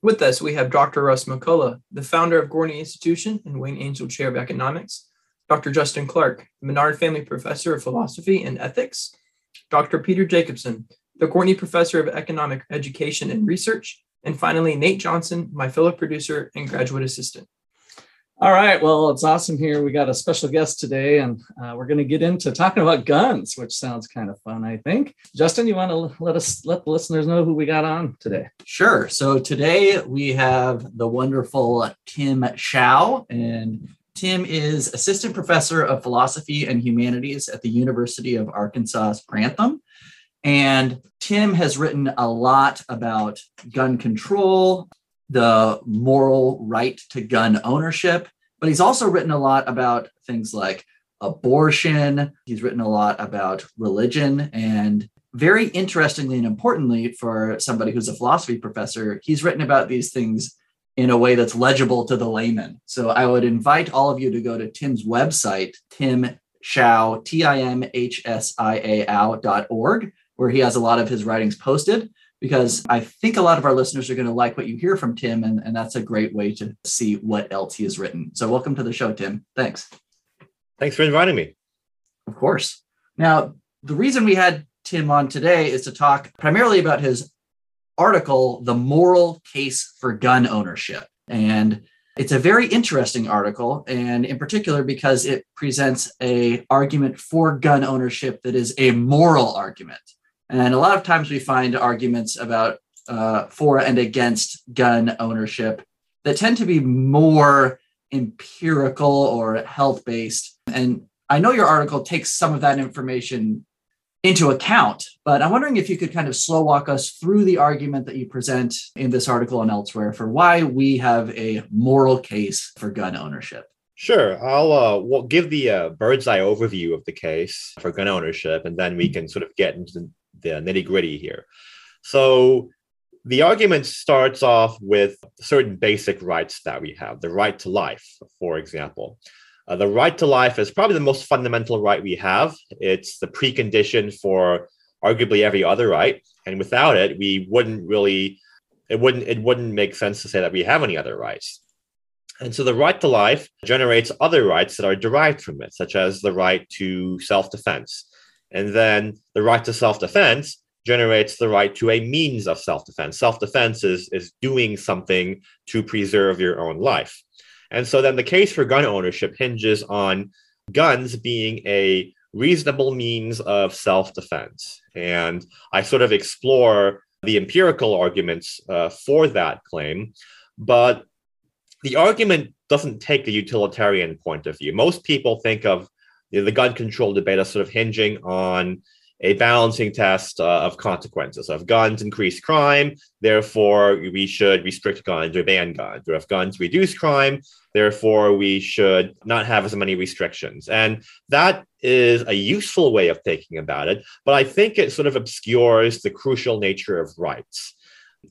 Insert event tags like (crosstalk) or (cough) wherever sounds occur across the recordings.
With us, we have Dr. Russ McCullough, the founder of Gwartney Institution and Wayne Angell Chair of Economics, Dr. Justin Clark, Menard Family Professor of Philosophy and Ethics, Dr. Peter Jacobsen, the Gwartney Professor of Economic Education and Research, and finally, Nate Johnson, my fellow producer and graduate assistant. All right. Well, it's awesome here. We got a special guest today, and uh, we're going to get into talking about guns, which sounds kind of fun, I think. Justin, you want to let us let the listeners know who we got on today? Sure. So today we have the wonderful Tim Hsiao, and Tim is assistant professor of philosophy and humanities at the University of Arkansas Grantham. And Tim has written a lot about gun control, the moral right to gun ownership, but he's also written a lot about things like abortion. He's written a lot about religion. And very interestingly and importantly, for somebody who's a philosophy professor, he's written about these things in a way that's legible to the layman. So I would invite all of you to go to Tim's website, Tim Hsiao, T I M H S I A dot org, where he has a lot of his writings posted because I think a lot of our listeners are going to like what you hear from Tim, and, and that's a great way to see what else he has written. So, welcome to the show, Tim. Thanks. Thanks for inviting me. Of course. Now, the reason we had Tim on today is to talk primarily about his article, The Moral Case for Gun Ownership. And it's a very interesting article, and in particular because it presents a argument for gun ownership that is a moral argument. And a lot of times we find arguments about uh, for and against gun ownership that tend to be more empirical or health based. And I know your article takes some of that information into account, but I'm wondering if you could kind of slow walk us through the argument that you present in this article and elsewhere for why we have a moral case for gun ownership. Sure. I'll uh, we'll give the uh, bird's eye overview of the case for gun ownership, and then we can sort of get into the nitty gritty here. So the argument starts off with certain basic rights that we have the right to life, for example. Uh, the right to life is probably the most fundamental right we have. It's the precondition for arguably every other right, and without it, we wouldn't really it wouldn't it wouldn't make sense to say that we have any other rights. And so the right to life generates other rights that are derived from it, such as the right to self-defense, and then the right to self defense generates the right to a means of self defense. Self defense is, is doing something to preserve your own life. And so then the case for gun ownership hinges on guns being a reasonable means of self defense. And I sort of explore the empirical arguments uh, for that claim. But the argument doesn't take a utilitarian point of view. Most people think of you know, the gun control debate is sort of hinging on a balancing test uh, of consequences. So if guns increase crime, therefore we should restrict guns or ban guns. Or if guns reduce crime, therefore we should not have as many restrictions. And that is a useful way of thinking about it, but I think it sort of obscures the crucial nature of rights.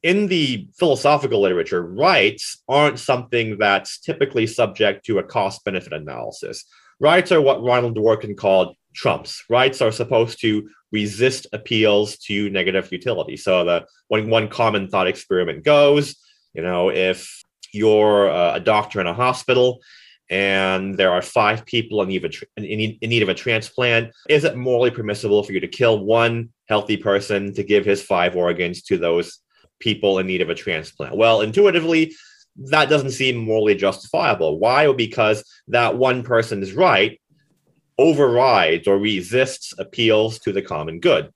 In the philosophical literature, rights aren't something that's typically subject to a cost benefit analysis Rights are what Ronald Dworkin called trumps. Rights are supposed to resist appeals to negative utility. So the one one common thought experiment goes, you know, if you're a doctor in a hospital and there are five people in need, of a, in need of a transplant, is it morally permissible for you to kill one healthy person to give his five organs to those people in need of a transplant? Well, intuitively, that doesn't seem morally justifiable. Why? Because that one person's right overrides or resists appeals to the common good.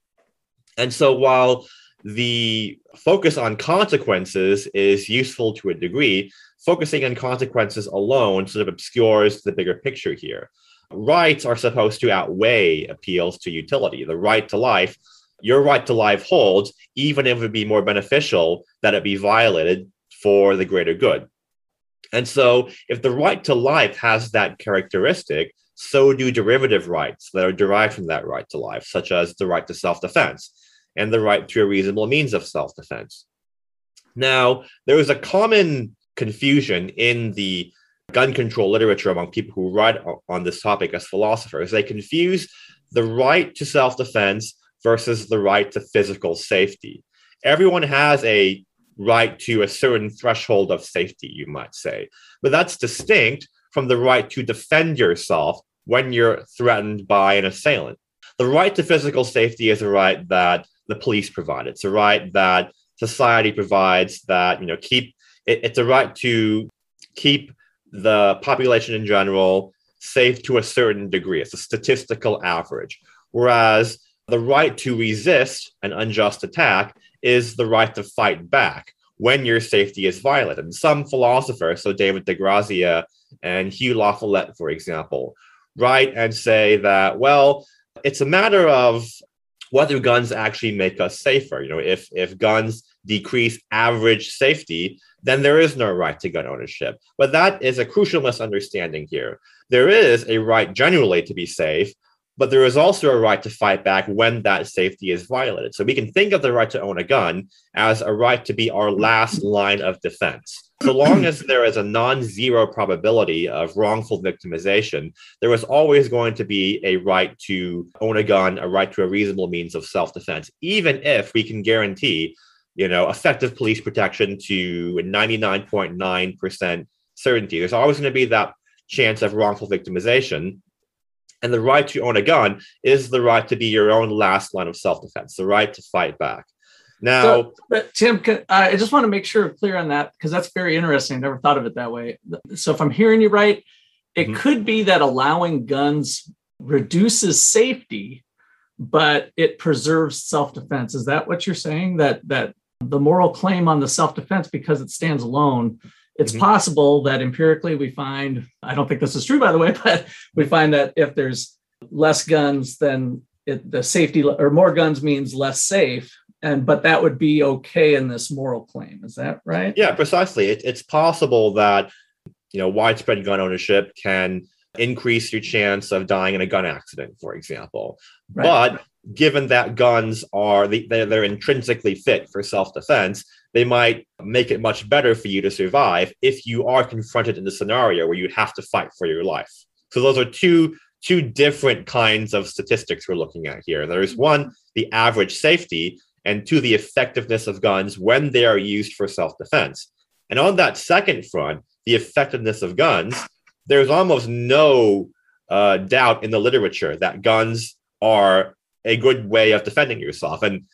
And so while the focus on consequences is useful to a degree, focusing on consequences alone sort of obscures the bigger picture here. Rights are supposed to outweigh appeals to utility. The right to life, your right to life holds, even if it would be more beneficial that it be violated for the greater good. And so, if the right to life has that characteristic, so do derivative rights that are derived from that right to life, such as the right to self defense and the right to a reasonable means of self defense. Now, there is a common confusion in the gun control literature among people who write on this topic as philosophers. They confuse the right to self defense versus the right to physical safety. Everyone has a right to a certain threshold of safety, you might say, but that's distinct from the right to defend yourself when you're threatened by an assailant. The right to physical safety is a right that the police provide. It's a right that society provides that, you know, keep it, it's a right to keep the population in general safe to a certain degree. It's a statistical average. Whereas the right to resist an unjust attack is the right to fight back when your safety is violated. And some philosophers, so David DeGrazia and Hugh LaFollette, for example, write and say that, well, it's a matter of whether guns actually make us safer. You know, if if guns decrease average safety, then there is no right to gun ownership. But that is a crucial misunderstanding here. There is a right generally to be safe, but there is also a right to fight back when that safety is violated. So we can think of the right to own a gun as a right to be our last line of defense. So long as there is a non zero probability of wrongful victimization, there is always going to be a right to own a gun, a right to a reasonable means of self defense, even if we can guarantee you know, effective police protection to 99.9% certainty. There's always going to be that chance of wrongful victimization. And the right to own a gun is the right to be your own last line of self defense, the right to fight back. Now, so, but Tim, can, I just want to make sure I'm clear on that because that's very interesting. I never thought of it that way. So, if I'm hearing you right, it mm-hmm. could be that allowing guns reduces safety, but it preserves self defense. Is that what you're saying? That that the moral claim on the self defense because it stands alone. It's mm-hmm. possible that empirically we find, I don't think this is true, by the way, (laughs) but we find that if there's less guns, then it, the safety or more guns means less safe. And but that would be okay in this moral claim. Is that right? Yeah, precisely. It, it's possible that you know widespread gun ownership can increase your chance of dying in a gun accident, for example. Right. But given that guns are they're, they're intrinsically fit for self-defense they might make it much better for you to survive if you are confronted in the scenario where you have to fight for your life. So those are two two different kinds of statistics we're looking at here. There's one the average safety and two the effectiveness of guns when they are used for self-defense. And on that second front the effectiveness of guns there's almost no uh, doubt in the literature that guns are a good way of defending yourself. And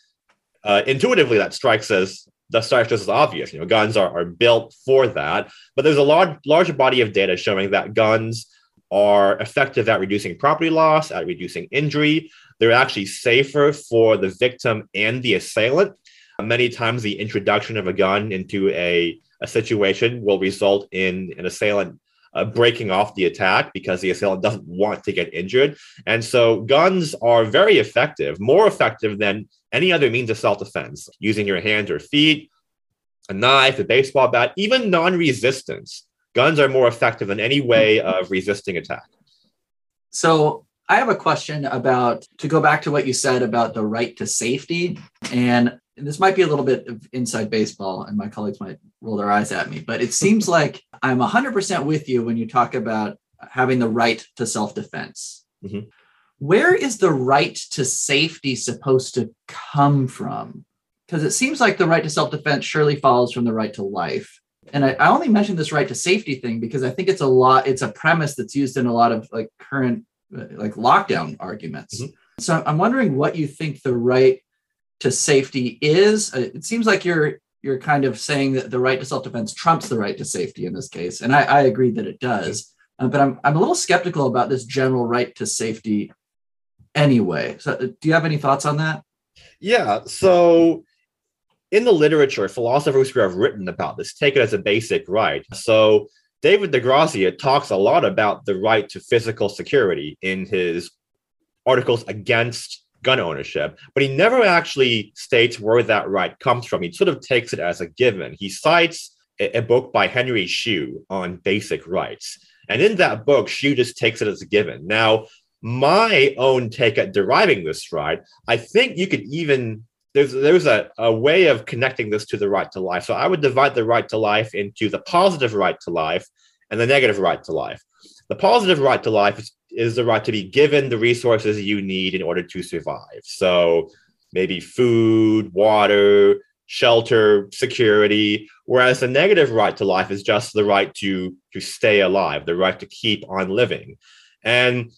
uh, intuitively, that strikes as that strikes just as obvious. You know, guns are, are built for that. But there's a large larger body of data showing that guns are effective at reducing property loss, at reducing injury. They're actually safer for the victim and the assailant. Many times, the introduction of a gun into a, a situation will result in an assailant uh, breaking off the attack because the assailant doesn't want to get injured. And so guns are very effective, more effective than any other means of self defense, using your hands or feet, a knife, a baseball bat, even non resistance. Guns are more effective than any way of resisting attack. So I have a question about to go back to what you said about the right to safety. And this might be a little bit of inside baseball, and my colleagues might roll their eyes at me, but it seems (laughs) like I'm 100% with you when you talk about having the right to self defense. Mm-hmm. Where is the right to safety supposed to come from? Because it seems like the right to self defense surely follows from the right to life. And I, I only mention this right to safety thing because I think it's a lot, it's a premise that's used in a lot of like current uh, like lockdown arguments. Mm-hmm. So I'm wondering what you think the right to safety is. Uh, it seems like you're you're kind of saying that the right to self-defense trumps the right to safety in this case, and I, I agree that it does. Uh, but I'm I'm a little skeptical about this general right to safety anyway. So, uh, do you have any thoughts on that? Yeah. So, in the literature, philosophers who have written about this take it as a basic right. So, David DeGrazia talks a lot about the right to physical security in his articles against gun ownership, but he never actually states where that right comes from. He sort of takes it as a given. He cites a, a book by Henry Shue on basic rights. And in that book, Shue just takes it as a given. Now, my own take at deriving this right, I think you could even there's there's a, a way of connecting this to the right to life. So I would divide the right to life into the positive right to life and the negative right to life. The positive right to life is, is the right to be given the resources you need in order to survive. So maybe food, water, shelter, security. Whereas the negative right to life is just the right to to stay alive, the right to keep on living. And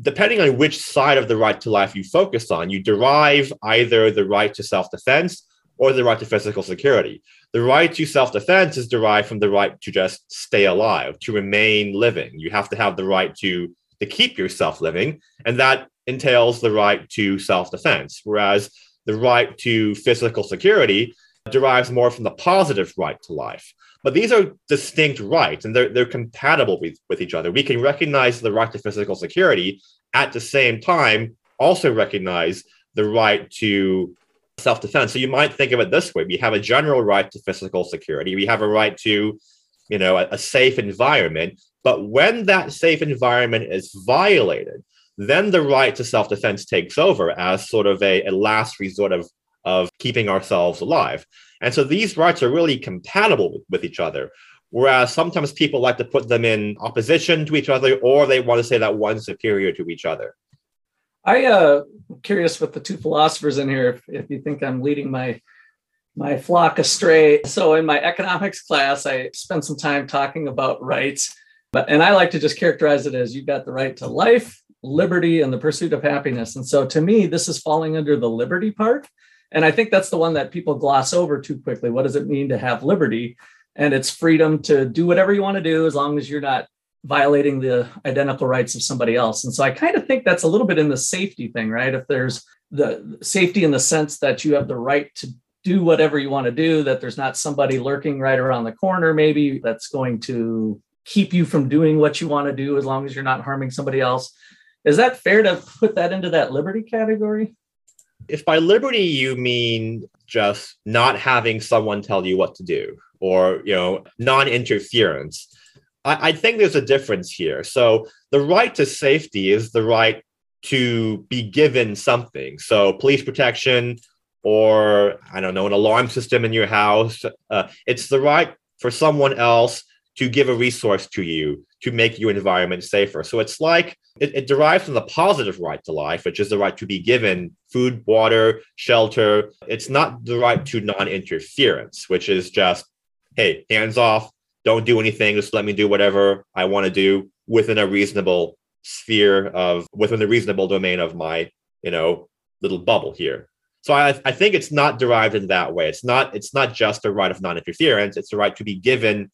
depending on which side of the right to life you focus on, you derive either the right to self defense or the right to physical security. The right to self defense is derived from the right to just stay alive, to remain living. You have to have the right to, to keep yourself living, and that entails the right to self defense. Whereas the right to physical security derives more from the positive right to life. But these are distinct rights and they're, they're compatible with, with each other. We can recognize the right to physical security at the same time, also recognize the right to self defense. So you might think of it this way we have a general right to physical security, we have a right to you know a, a safe environment but when that safe environment is violated then the right to self-defense takes over as sort of a, a last resort of of keeping ourselves alive and so these rights are really compatible with, each other. Whereas sometimes people like to put them in opposition to each other, or they want to say that one's superior to each other. I uh curious with the two philosophers in here if, if you think I'm leading my my flock astray. So in my economics class, I spent some time talking about rights, but and I like to just characterize it as you've got the right to life, liberty, and the pursuit of happiness. And so to me, this is falling under the liberty part. And I think that's the one that people gloss over too quickly. What does it mean to have liberty? And it's freedom to do whatever you want to do as long as you're not violating the identical rights of somebody else. And so I kind of think that's a little bit in the safety thing, right? If there's the safety in the sense that you have the right to do whatever you want to do, that there's not somebody lurking right around the corner, maybe that's going to keep you from doing what you want to do as long as you're not harming somebody else. Is that fair to put that into that liberty category? If by liberty you mean just not having someone tell you what to do or you know non-interference, I, I think there's a difference here. So the right to safety is the right to be given something. So police protection or I don't know, an alarm system in your house. Uh, it's the right for someone else to give a resource to you to make your environment safer. So it's like it, it, derives from the positive right to life, which is the right to be given food, water, shelter. It's not the right to non interference, which is just, hey, hands off, don't do anything, just let me do whatever I want to do within a reasonable sphere of, within the reasonable domain of my, you know, little bubble here. So I, I think it's not derived in that way. It's not it's not just a right of non-interference. It's the right to be given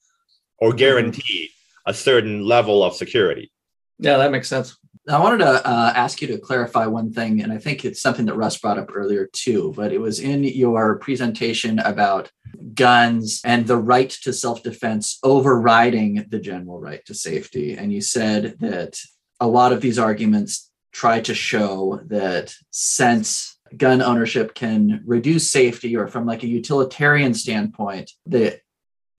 or mm-hmm. guarantee a certain level of security. Yeah, that makes sense. I wanted to uh, ask you to clarify one thing, and I think it's something that Russ brought up earlier too, but it was in your presentation about guns and the right to self defense overriding the general right to safety. And you said that a lot of these arguments try to show that since gun ownership can reduce safety, or from like a utilitarian standpoint, that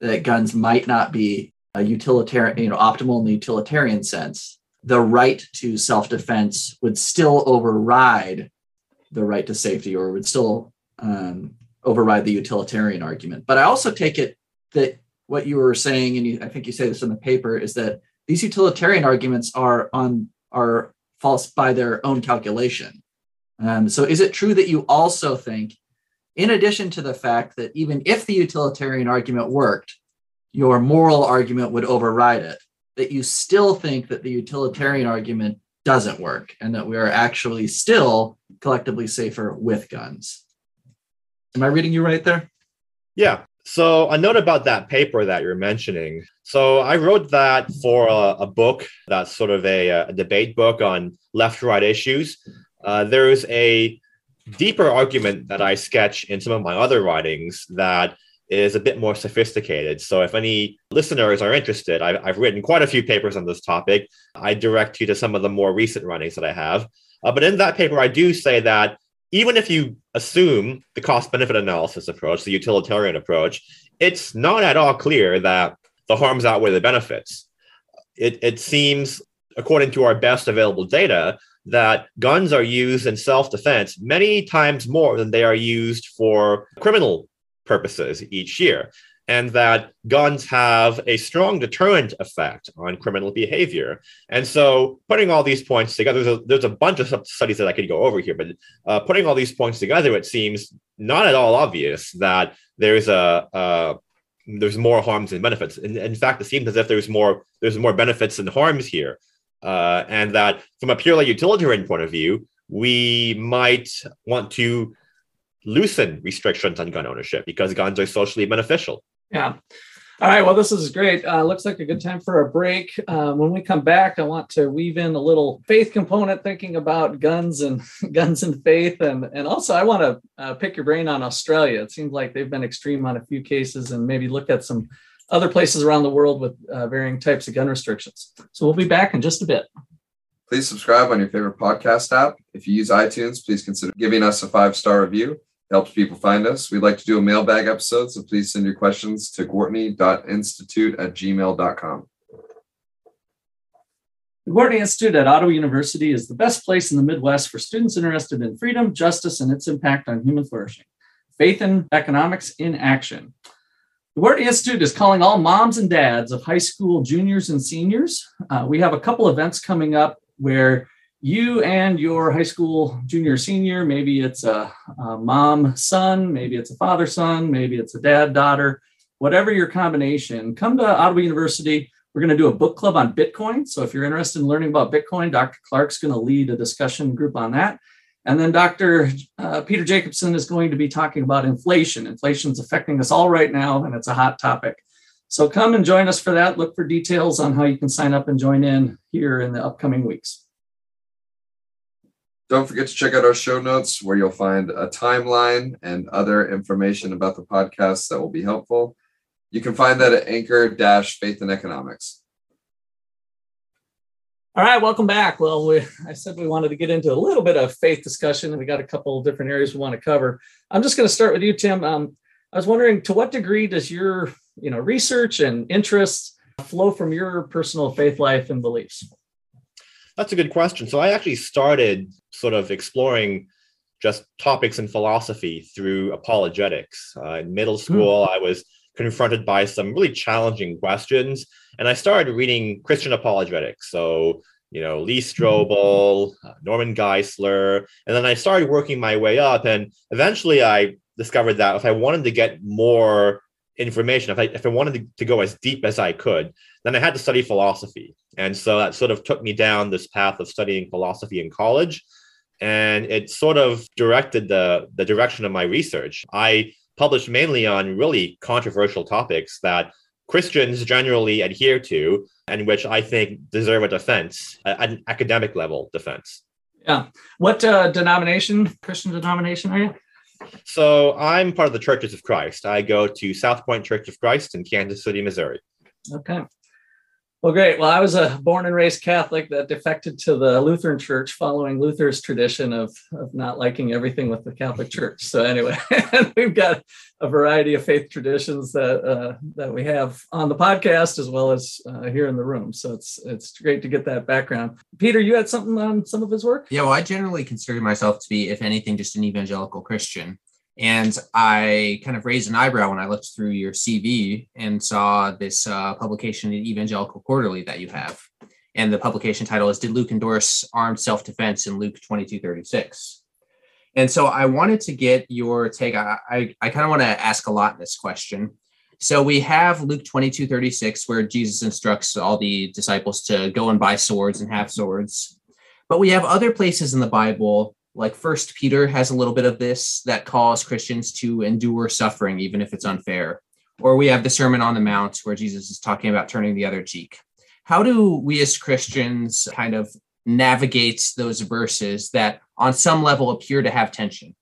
that guns might not be a utilitarian, you know, optimal in the utilitarian sense, the right to self-defense would still override the right to safety, or would still um, override the utilitarian argument. But I also take it that what you were saying, and you, I think you say this in the paper, is that these utilitarian arguments are on are false by their own calculation. Um, so, is it true that you also think in addition to the fact that even if the utilitarian argument worked, your moral argument would override it, that you still think that the utilitarian argument doesn't work and that we are actually still collectively safer with guns. Am I reading you right there? Yeah. So, a note about that paper that you're mentioning. So, I wrote that for a, a book that's sort of a, a, debate book on left right issues. Uh, there's a deeper argument that I sketch in some of my other writings that is a bit more sophisticated. So, if any listeners are interested, I've, I've written quite a few papers on this topic. I direct you to some of the more recent writings that I have. Uh, but in that paper, I do say that even if you assume the cost benefit analysis approach, the utilitarian approach, it's not at all clear that the harms outweigh the benefits. It, it seems, according to our best available data, that guns are used in self defense many times more than they are used for criminal purposes each year and that guns have a strong deterrent effect on criminal behavior. And so, putting all these points together, there's a, there's a bunch of studies that I could go over here, but uh, putting all these points together, it seems not at all obvious that there's a uh, there's more harms than benefits. In, in fact, it seems as if there's more there's more benefits than harms here, uh, and that from a purely utilitarian point of view, we might want to loosen restrictions on gun ownership because guns are socially beneficial. Yeah. All right. Well, this is great. Uh, looks like a good time for a break. Uh, when we come back, I want to weave in a little faith component, thinking about guns and (laughs) guns and faith, and and also I want to uh, pick your brain on Australia. It seems like they've been extreme on a few cases, and maybe look at some other places around the world with uh, varying types of gun restrictions. So we'll be back in just a bit. Please subscribe on your favorite podcast app. If you use iTunes, please consider giving us a five star review It helps people find us. We'd like to do a mailbag episode, so please send your questions to Gwartney.institute at gmail.com. The Gwartney Institute at Ottawa University is the best place in the Midwest for students interested in freedom, justice, and its impact on human flourishing. Faith and economics in action. The Gwartney Institute is calling all moms and dads of high school juniors and seniors. Uh, we have a couple events coming up where you and your high school junior senior maybe it's a, a, mom son maybe it's a father son maybe it's a dad daughter whatever your combination come to ottawa university. We're going to do a book club on bitcoin. So if you're interested in learning about bitcoin dr clark's going to lead a discussion group on that and then dr uh, peter jacobsen is going to be talking about inflation inflation is affecting us all right now and it's a hot topic so come and join us for that look for details on how you can sign up and join in here in the upcoming weeks don't forget to check out our show notes where you'll find a timeline and other information about the podcast that will be helpful. You can find that at anchor faith and economics. All right, welcome back. Well, we, I said we wanted to get into a little bit of faith discussion, and we got a couple of different areas we want to cover. I'm just going to start with you, Tim. Um, I was wondering, to what degree does your, you know, research and interests flow from your personal faith life and beliefs? That's a good question. So I actually started sort of exploring just topics in philosophy through apologetics. Uh, in middle hmm. school, I was confronted by some really challenging questions, and I started reading Christian apologetics. So, you know, Lee Strobel, uh, Norman Geisler, and then I started working my way up, and eventually I discovered that if I wanted to get more information, if I if I wanted to, to go as deep as I could, then I had to study philosophy. And so that sort of took me down this path of studying philosophy in college. And it sort of directed the, the direction of my research. I published mainly on really controversial topics that Christians generally adhere to, and which I think deserve a defense, an academic level defense. Yeah. What uh, denomination, Christian denomination are you? So I'm part of the Churches of Christ. I go to South Point Church of Christ in Kansas City, Missouri. Okay. Well, great. Well, I was a born and raised Catholic that defected to the Lutheran Church following Luther's tradition of, of not liking everything with the Catholic (laughs) Church. So anyway, (laughs) we've got a variety of faith traditions that uh, that we have on the podcast as well as uh, here in the room. So it's it's great to get that background. Peter, you had something on some of his work? Yeah, well, I generally consider myself to be, if anything, just an evangelical Christian. And I kind of raised an eyebrow when I looked through your CV and saw this uh, publication in Evangelical Quarterly that you have. And the publication title is Did Luke Endorse Armed Self Defense in Luke 22 36? And so I wanted to get your take. I, I, I kind of want to ask a lot in this question. So we have Luke 22 36, where Jesus instructs all the disciples to go and buy swords and have swords. But we have other places in the Bible like first peter has a little bit of this that calls christians to endure suffering even if it's unfair. Or we have the sermon on the mount where jesus is talking about turning the other cheek. How do we as christians kind of navigate those verses that on some level appear to have tension?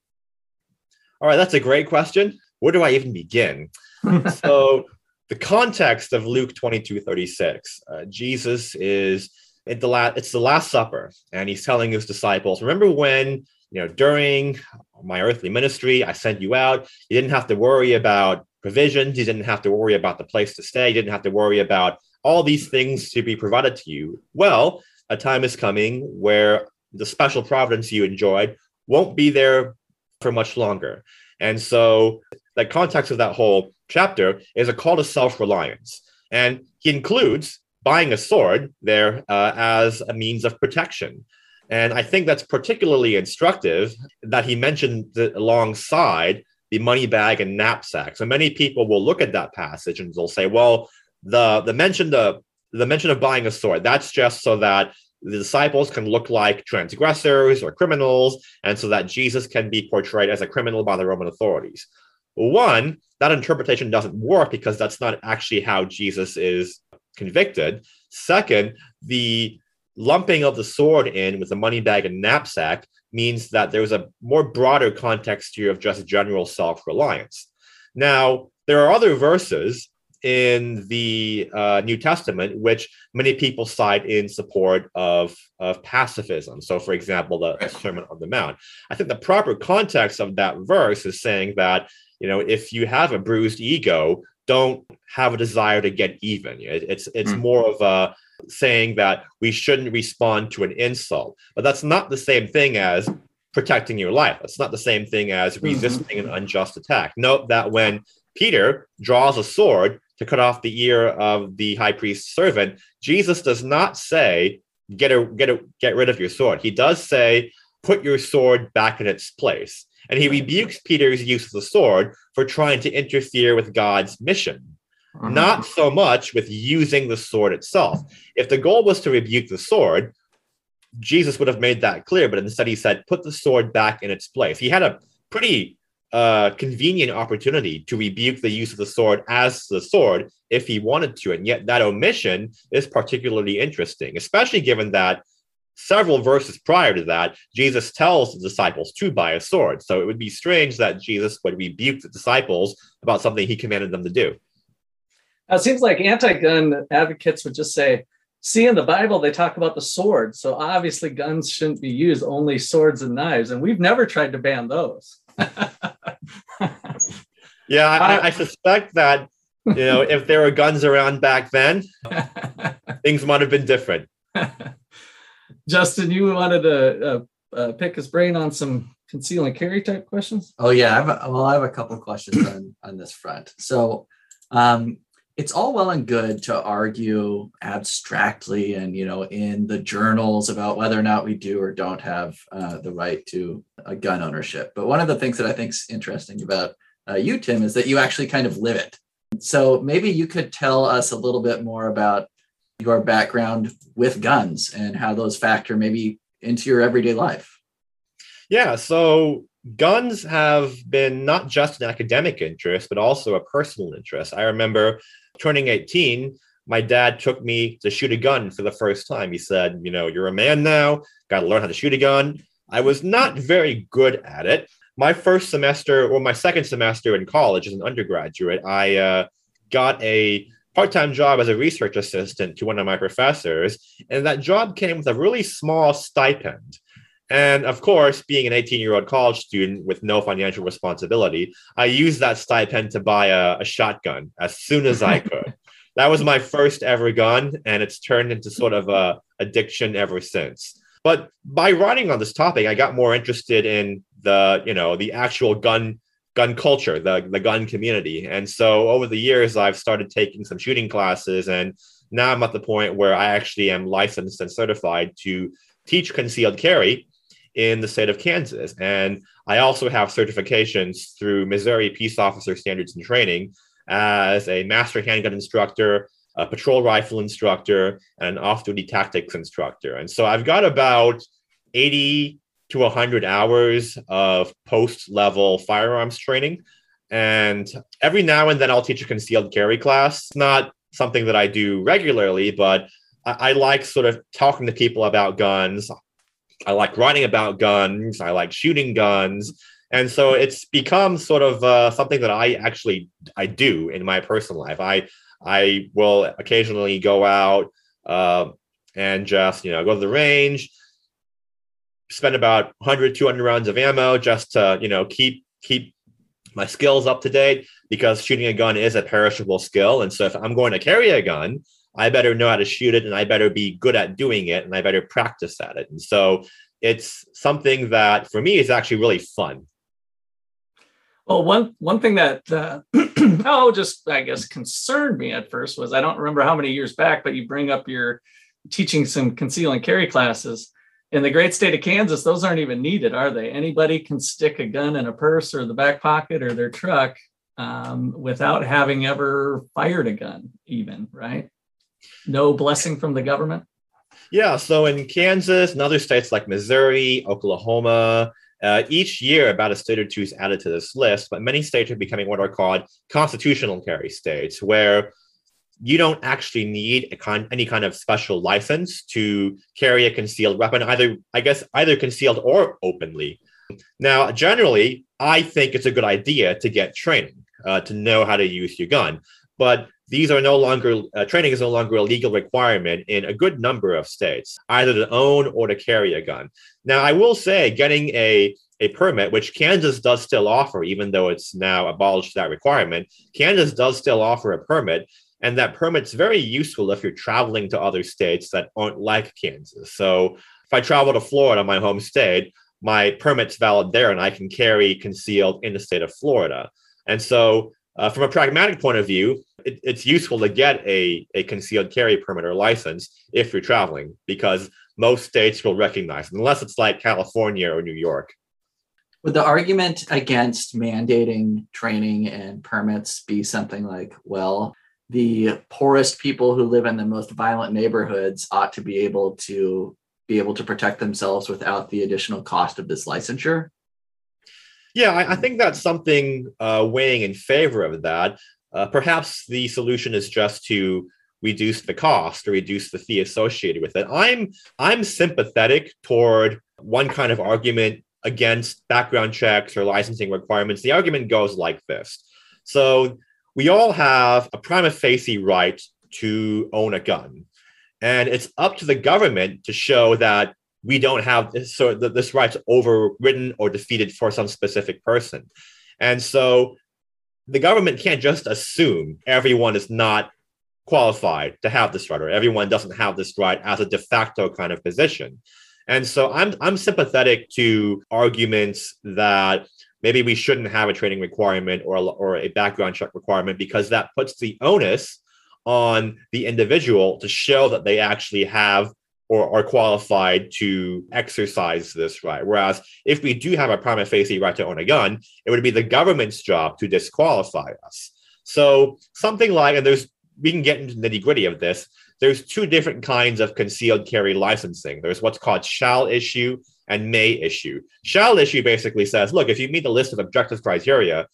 All right that's a great question. Where do i even begin? (laughs) So the context of luke 22 36 uh, jesus is the last it's the last supper and he's telling his disciples remember when you know, during my earthly ministry, I sent you out. You didn't have to worry about provisions. You didn't have to worry about the place to stay. You didn't have to worry about all these things to be provided to you. Well, a time is coming where the special providence you enjoyed won't be there for much longer. And so the context of that whole chapter is a call to self-reliance. And he includes buying a sword there uh, as a means of protection. And I think that's particularly instructive that he mentioned it alongside the money bag and knapsack. So many people will look at that passage and they'll say, well, the, the mention the the mention of buying a sword, that's just so that the disciples can look like transgressors or criminals, and so that Jesus can be portrayed as a criminal by the Roman authorities. One, that interpretation doesn't work because that's not actually how Jesus is convicted. Second, the lumping of the sword in with the money bag and knapsack means that there was a more broader context here of just general self reliance. Now, there are other verses in the uh, New Testament, which many people cite in support of, of pacifism. So, for example, the Sermon on the Mount. I think the proper context of that verse is saying that, you know, if you have a bruised ego, don't have a desire to get even. It, it's it's mm. more of a saying that we shouldn't respond to an insult, but that's not the same thing as protecting your life. That's not the same thing as mm-hmm. resisting mm-hmm. an unjust attack. Note that when Peter draws a sword to cut off the ear of the high priest's servant, Jesus does not say, get a, get a, get rid of your sword. He does say, put your sword back in its place. And he rebukes Peter's use of the sword for trying to interfere with God's mission, mm-hmm. not so much with using the sword itself. If the goal was to rebuke the sword, Jesus would have made that clear, but instead he said, put the sword back in its place. He had a pretty uh, convenient opportunity to rebuke the use of the sword as the sword if he wanted to. And yet, that omission is particularly interesting, especially given that several verses prior to that, Jesus tells the disciples to buy a sword. So it would be strange that Jesus would rebuke the disciples about something he commanded them to do. it seems like anti gun advocates would just say, see in the bible they talk about the sword so obviously guns shouldn't be used only swords and knives and we've never tried to ban those (laughs) yeah, I, I, uh, suspect that you know if there were guns around back then, (laughs) things might have been different. (laughs) Justin, you wanted to uh, uh, pick his brain on some conceal and carry type questions. Oh yeah, I have a, well, I have a couple of questions on on this front. So, um, it's all well and good to argue abstractly and you know in the journals about whether or not we do or don't have uh, the right to a gun ownership but one of the things that i think is interesting about uh, you tim is that you actually kind of live it so maybe you could tell us a little bit more about your background with guns and how those factor maybe into your everyday life yeah so guns have been not just an academic interest, but also a personal interest. I remember turning 18, my dad took me to shoot a gun for the first time. He said, You know, you're a man now, got to learn how to shoot a gun. I was not very good at it. My first semester, or my second semester in college as an undergraduate, I uh, got a part time job as a research assistant to one of my professors. And that job came with a really small stipend. And of course, being an 18 year old college student with no financial responsibility, I used that stipend to buy a, a shotgun as soon as I could. (laughs) that was my first ever gun, and it's turned into sort of a addiction ever since. But by writing on this topic, I got more interested in the, you know, the actual gun gun culture, the, the gun community. And so over the years, I've started taking some shooting classes, and now I'm at the point where I actually am licensed and certified to teach concealed carry in the state of Kansas. And I also have certifications through Missouri Peace Officer Standards and Training as a master handgun instructor, a patrol rifle instructor, and an off duty tactics instructor. And so I've got about 80 to 100 hours of post level firearms training. And every now and then I'll teach a concealed carry class. It's Not something that I do regularly, but I, I like sort of talking to people about guns, I like writing about guns. I like shooting guns. And so it's become sort of uh, something that I actually I do in my personal life. I I will occasionally go out uh, and just you know go to the range, spend about 100, 200 rounds of ammo just to, you know, keep keep my skills up to date because shooting a gun is a perishable skill. And so if I'm going to carry a gun, I better know how to shoot it and I better be good at doing it and I better practice at it. And so it's something that for me is actually really fun. Well, one one thing that uh, (clears throat) oh, just I guess concerned me at first was I don't remember how many years back, but you bring up your teaching some conceal and carry classes in the great state of Kansas. Those aren't even needed, are they? Anybody can stick a gun in a purse or the back pocket or their truck um, without having ever fired a gun, even right? No blessing from the government. Yeah, so in Kansas and other states like Missouri, Oklahoma, uh, each year, about a state or two is added to this list, but many states are becoming what are called constitutional carry states, where you don't actually need any kind of special license to carry a concealed weapon, either, I guess, either concealed or openly. Now, generally, I think it's a good idea to get training uh, to know how to use your gun, but these are no longer uh, training is no longer a legal requirement in a good number of states, either to own or to carry a gun. Now, I will say, getting a a permit, which Kansas does still offer, even though it's now abolished that requirement. Kansas does still offer a permit, and that permit's very useful if you're traveling to other states that aren't like Kansas. So if I travel to Florida, my home state, my permit's valid there, and I can carry concealed in the state of Florida. And so, uh, from a pragmatic point of view, it, it's useful to get a, a concealed carry permit or license if you're traveling because most states will recognize unless it's like California or New York. Would the argument against mandating training and permits be something like, well, the poorest people who live in the most violent neighborhoods ought to be able to be able to protect themselves without the additional cost of this licensure? Yeah, I, I think that's something uh, weighing in favor of that. Uh, perhaps the solution is just to reduce the cost or reduce the fee associated with it. I'm I'm sympathetic toward one kind of argument against background checks or licensing requirements. The argument goes like this. So we all have a prima facie right to own a gun. And it's up to the government to show that we don't have this, so that this right's overridden or defeated for some specific person. And so the government can't just assume everyone is not qualified to have this right or everyone doesn't have this right as a de facto kind of position. And so I'm I'm sympathetic to arguments that maybe we shouldn't have a training requirement or a, or a background check requirement because that puts the onus on the individual to show that they actually have or are qualified to exercise this right. Whereas if we do have a prima facie right to own a gun, it would be the government's job to disqualify us. So something like, and there's we can get into the nitty gritty of this. There's two different kinds of concealed carry licensing. There's what's called shall issue and may issue. Shall issue basically says, look, if you meet the list of objective criteria,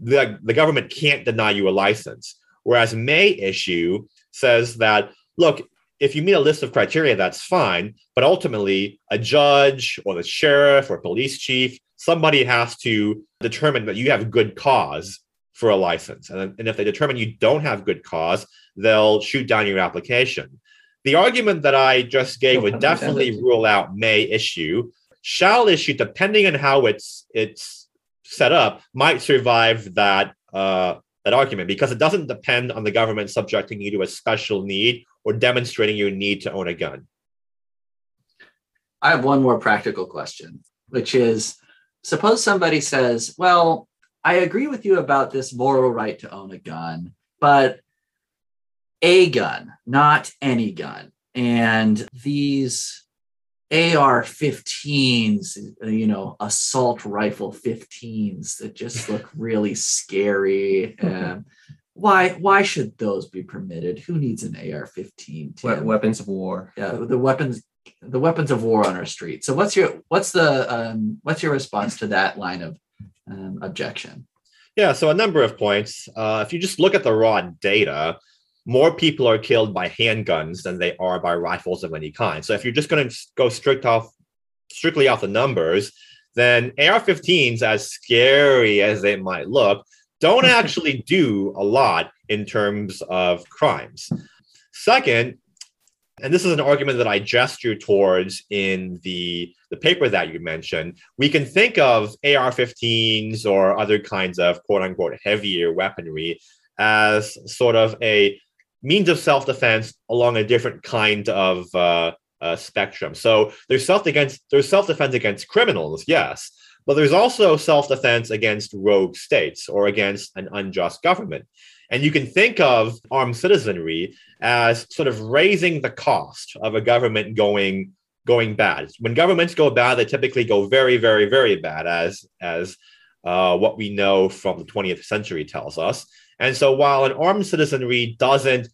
the, the government can't deny you a license. Whereas may issue says that, look, if you meet a list of criteria, that's fine. But ultimately, a judge or the sheriff or police chief, somebody has to determine that you have good cause for a license. And, and if they determine you don't have good cause, they'll shoot down your application. The argument that I just gave would definitely rule out may issue. Shall issue, depending on how it's it's set up, might survive that uh, that argument because it doesn't depend on the government subjecting you to a special need or demonstrating your need to own a gun. I have one more practical question, which is suppose somebody says, Well, I agree with you about this moral right to own a gun, but a gun, not any gun. And these AR 15s, you know, assault rifle 15s that just (laughs) look really scary. Um, why why should those be permitted? Who needs an AR-15? We- weapons of war. Yeah, the weapons the weapons of war on our street. So what's your what's the um, what's your response to that line of um, objection? Yeah, so a number of points. Uh, if you just look at the raw data, more people are killed by handguns than they are by rifles of any kind. So if you're just going to go strict off, strictly off the numbers, then AR-15s, as scary as they might look, don't (laughs) actually do a lot in terms of crimes. Second, and this is an argument that I gesture towards in the, the paper that you mentioned, we can think of AR 15s or other kinds of quote unquote heavier weaponry as sort of a means of self defense along a different kind of uh, uh, spectrum. So there's self against there's self defense against criminals, yes, but there's also self defense against rogue states or against an unjust government. And you can think of armed citizenry as sort of raising the cost of a government going going bad. When governments go bad, they typically go very, very, very bad, as as uh, what we know from the 20th century tells us. And so, while an armed citizenry doesn't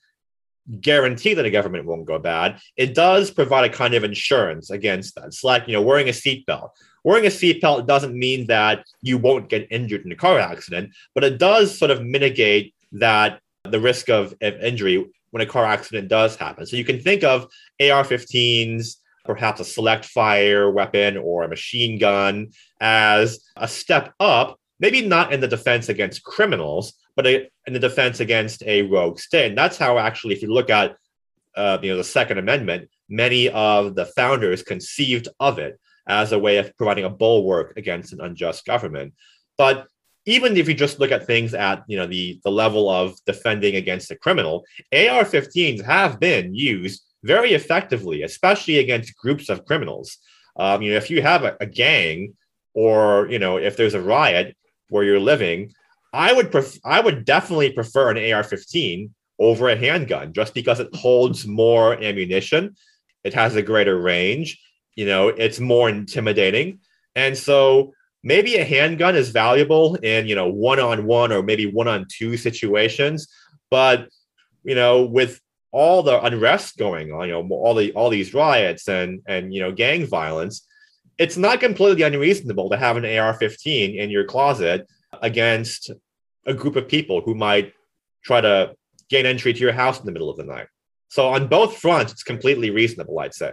guarantee that a government won't go bad, it does provide a kind of insurance against that. It's like you know wearing a seatbelt. Wearing a seatbelt doesn't mean that you won't get injured in a car accident, but it does sort of mitigate that the risk of, of injury when a car accident does happen. So you can think of AR 15s, perhaps a select fire weapon or a machine gun as a step up, maybe not in the defense against criminals, but a, in the defense against a rogue state. And that's how actually, if you look at uh, you know the Second Amendment, many of the founders conceived of it as a way of providing a bulwark against an unjust government. But even if you just look at things at you know the the level of defending against a criminal, AR-15s have been used very effectively, especially against groups of criminals. Um, you know, if you have a, a, gang, or you know, if there's a riot where you're living, I would pref- I would definitely prefer an AR-15 over a handgun, just because it holds more ammunition, it has a greater range, you know, it's more intimidating, and so maybe a handgun is valuable in you know one on one or maybe one on two situations. But you know with all the unrest going on you know all the all these riots and and you know gang violence it's not completely unreasonable to have an AR-15 in your closet against a group of people who might try to gain entry to your house in the middle of the night so on both fronts it's completely reasonable i'd say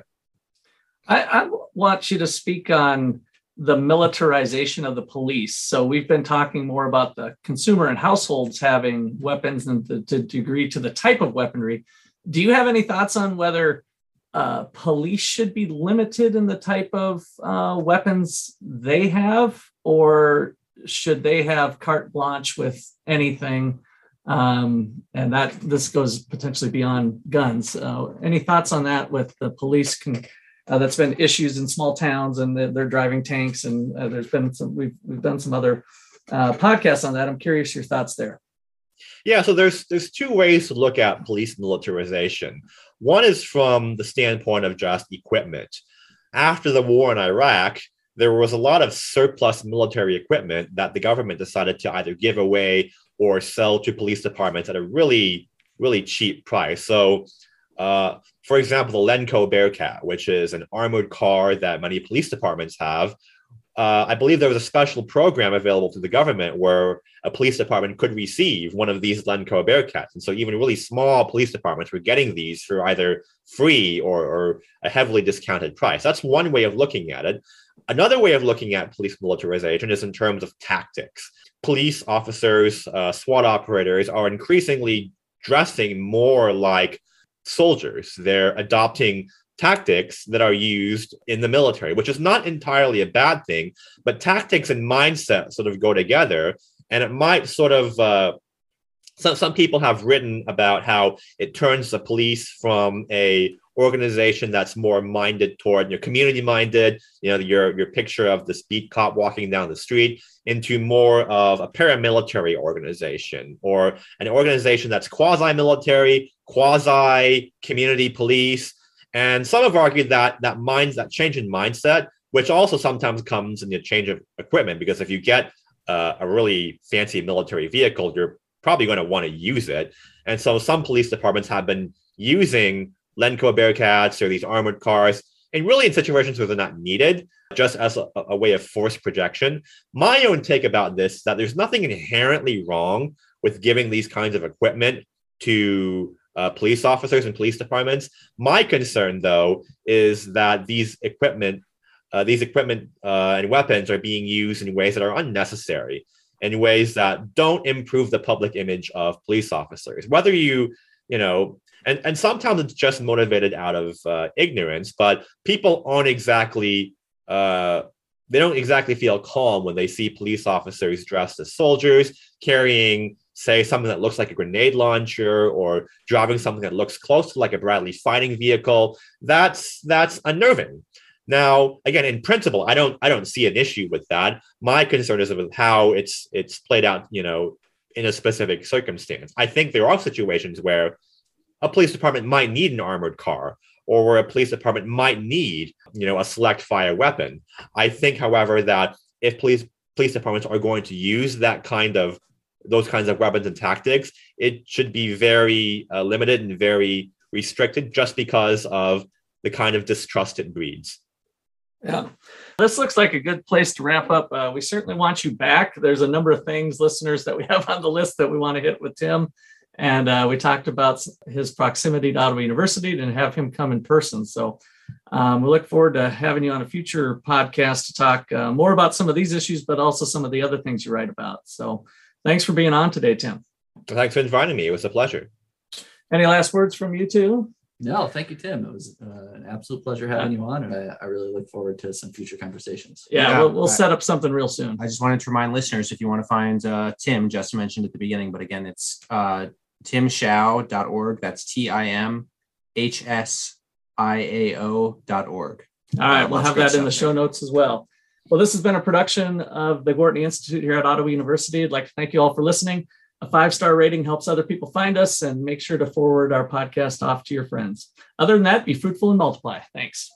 I, I want you to speak on the militarization of the police. So we've been talking more about the consumer and households having weapons and the, the degree to the type of weaponry. Do you have any thoughts on whether uh, police should be limited in the type of uh, weapons they have, or should they have carte blanche with anything? Um, and that this goes potentially beyond guns. Uh, any thoughts on that? With the police can uh, that's been issues in small towns and they're, they're driving tanks and uh, there's been some we've, we've done some other uh, podcasts on that i'm curious your thoughts there yeah so there's there's two ways to look at police militarization one is from the standpoint of just equipment after the war in iraq there was a lot of surplus military equipment that the government decided to either give away or sell to police departments at a really really cheap price so uh, for example, the Lenco Bearcat, which is an armored car that many police departments have. Uh, I believe there was a special program available to the government where a police department could receive one of these Lenco Bearcats. And so even really small police departments were getting these for either free or, or a heavily discounted price. That's one way of looking at it. Another way of looking at police militarization is in terms of tactics. Police officers, uh, SWAT operators are increasingly dressing more like soldiers. They're adopting tactics that are used in the military, which is not entirely a bad thing, but tactics and mindset sort of go together. And it might sort of, uh, some, some people have written about how it turns the police from a organization that's more minded toward your community minded, you know, your your picture of the speed cop walking down the street into more of a paramilitary organization or an organization that's quasi-military, quasi-community police. And some have argued that that minds that change in mindset, which also sometimes comes in the change of equipment, because if you get uh, a really fancy military vehicle, you're probably going to want to use it. And so some police departments have been using Lenco Bearcats or these armored cars, and really in situations where they're not needed, just as a, a way of force projection. My own take about this is that there's nothing inherently wrong with giving these kinds of equipment to uh, police officers and police departments. My concern, though, is that these equipment, uh, these equipment uh, and weapons are being used in ways that are unnecessary, in ways that don't improve the public image of police officers. Whether you, you know, and and sometimes it's just motivated out of uh, ignorance but people aren't exactly uh, they don't exactly feel calm when they see police officers dressed as soldiers carrying say something that looks like a grenade launcher or driving something that looks close to like a bradley fighting vehicle. That's that's unnerving. Now again in principle i don't i don't see an issue with that. My concern is with how it's it's played out you know in a specific circumstance. I think there are situations where a police department might need an armored car or where a police department might need, you know, a select fire weapon. I think, however, that if police police departments are going to use that kind of those kinds of weapons and tactics, it should be very uh, limited and very restricted, just because of the kind of distrust it breeds. Yeah. This looks like a good place to wrap up. Uh, we certainly want you back. There's a number of things, listeners, that we have on the list that we want to hit with Tim. And uh, we talked about his proximity to Ottawa University and have him come in person. So um, we look forward to having you on a future podcast to talk uh, more about some of these issues, but also some of the other things you write about. So thanks for being on today, Tim. Thanks for inviting me. It was a pleasure. Any last words from you two? No, thank you, Tim. It was uh, an absolute pleasure having you on, and I, I, really look forward to some future conversations. Yeah, yeah we'll, we'll set up something real soon. I just wanted to remind listeners if you want to find uh, Tim, just mentioned at the beginning, but again, it's uh, timhsiao.org. That's T I M H S I A O.org. All right, uh, we'll have that in the show notes as well. Well, this has been a production of the Gwartney Institute here at Ottawa University. I'd like to thank you all for listening. A five star rating helps other people find us, and make sure to forward our podcast off to your friends. Other than that, be fruitful and multiply. Thanks.